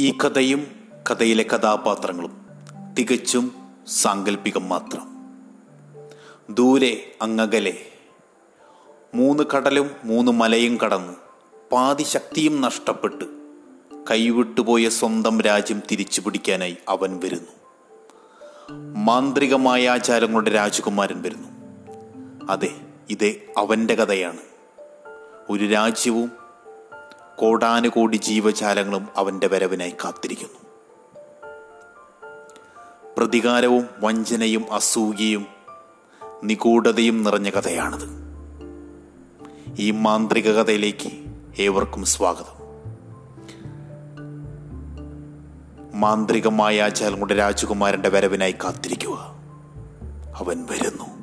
ഈ കഥയും കഥയിലെ കഥാപാത്രങ്ങളും തികച്ചും സാങ്കല്പികം മാത്രം. ദൂരെ അങ്ങകലെ മൂന്ന് കടലും മൂന്ന് മലയും കടന്ന് പാതി ശക്തിയും നഷ്ടപ്പെട്ട് കൈവിട്ടുപോയ സ്വന്തം രാജ്യം തിരിച്ചു പിടിക്കാനായി അവൻ വരുന്നു. മാന്ത്രികമായ ആചാരങ്ങളുടെ രാജകുമാരൻ വരുന്നു. അതെ ഇത് അവന്റെ കഥയാണ്. ഒരു രാജ്യവും കോടാനുകോടി ജീവജാലങ്ങളും അവന്റെ വരവിനായി കാത്തിരിക്കുന്നു. പ്രതികാരവും വഞ്ചനയും അസൂയയും നിഗൂഢതയും നിറഞ്ഞ കഥയാണത്. ഈ മാന്ത്രിക കഥയിലേക്ക് ഏവർക്കും സ്വാഗതം. മാന്ത്രികമായ ആചാരങ്ങളുടെ രാജകുമാരന്റെ വരവിനായി കാത്തിരിക്കുക. അവൻ വരുന്നു.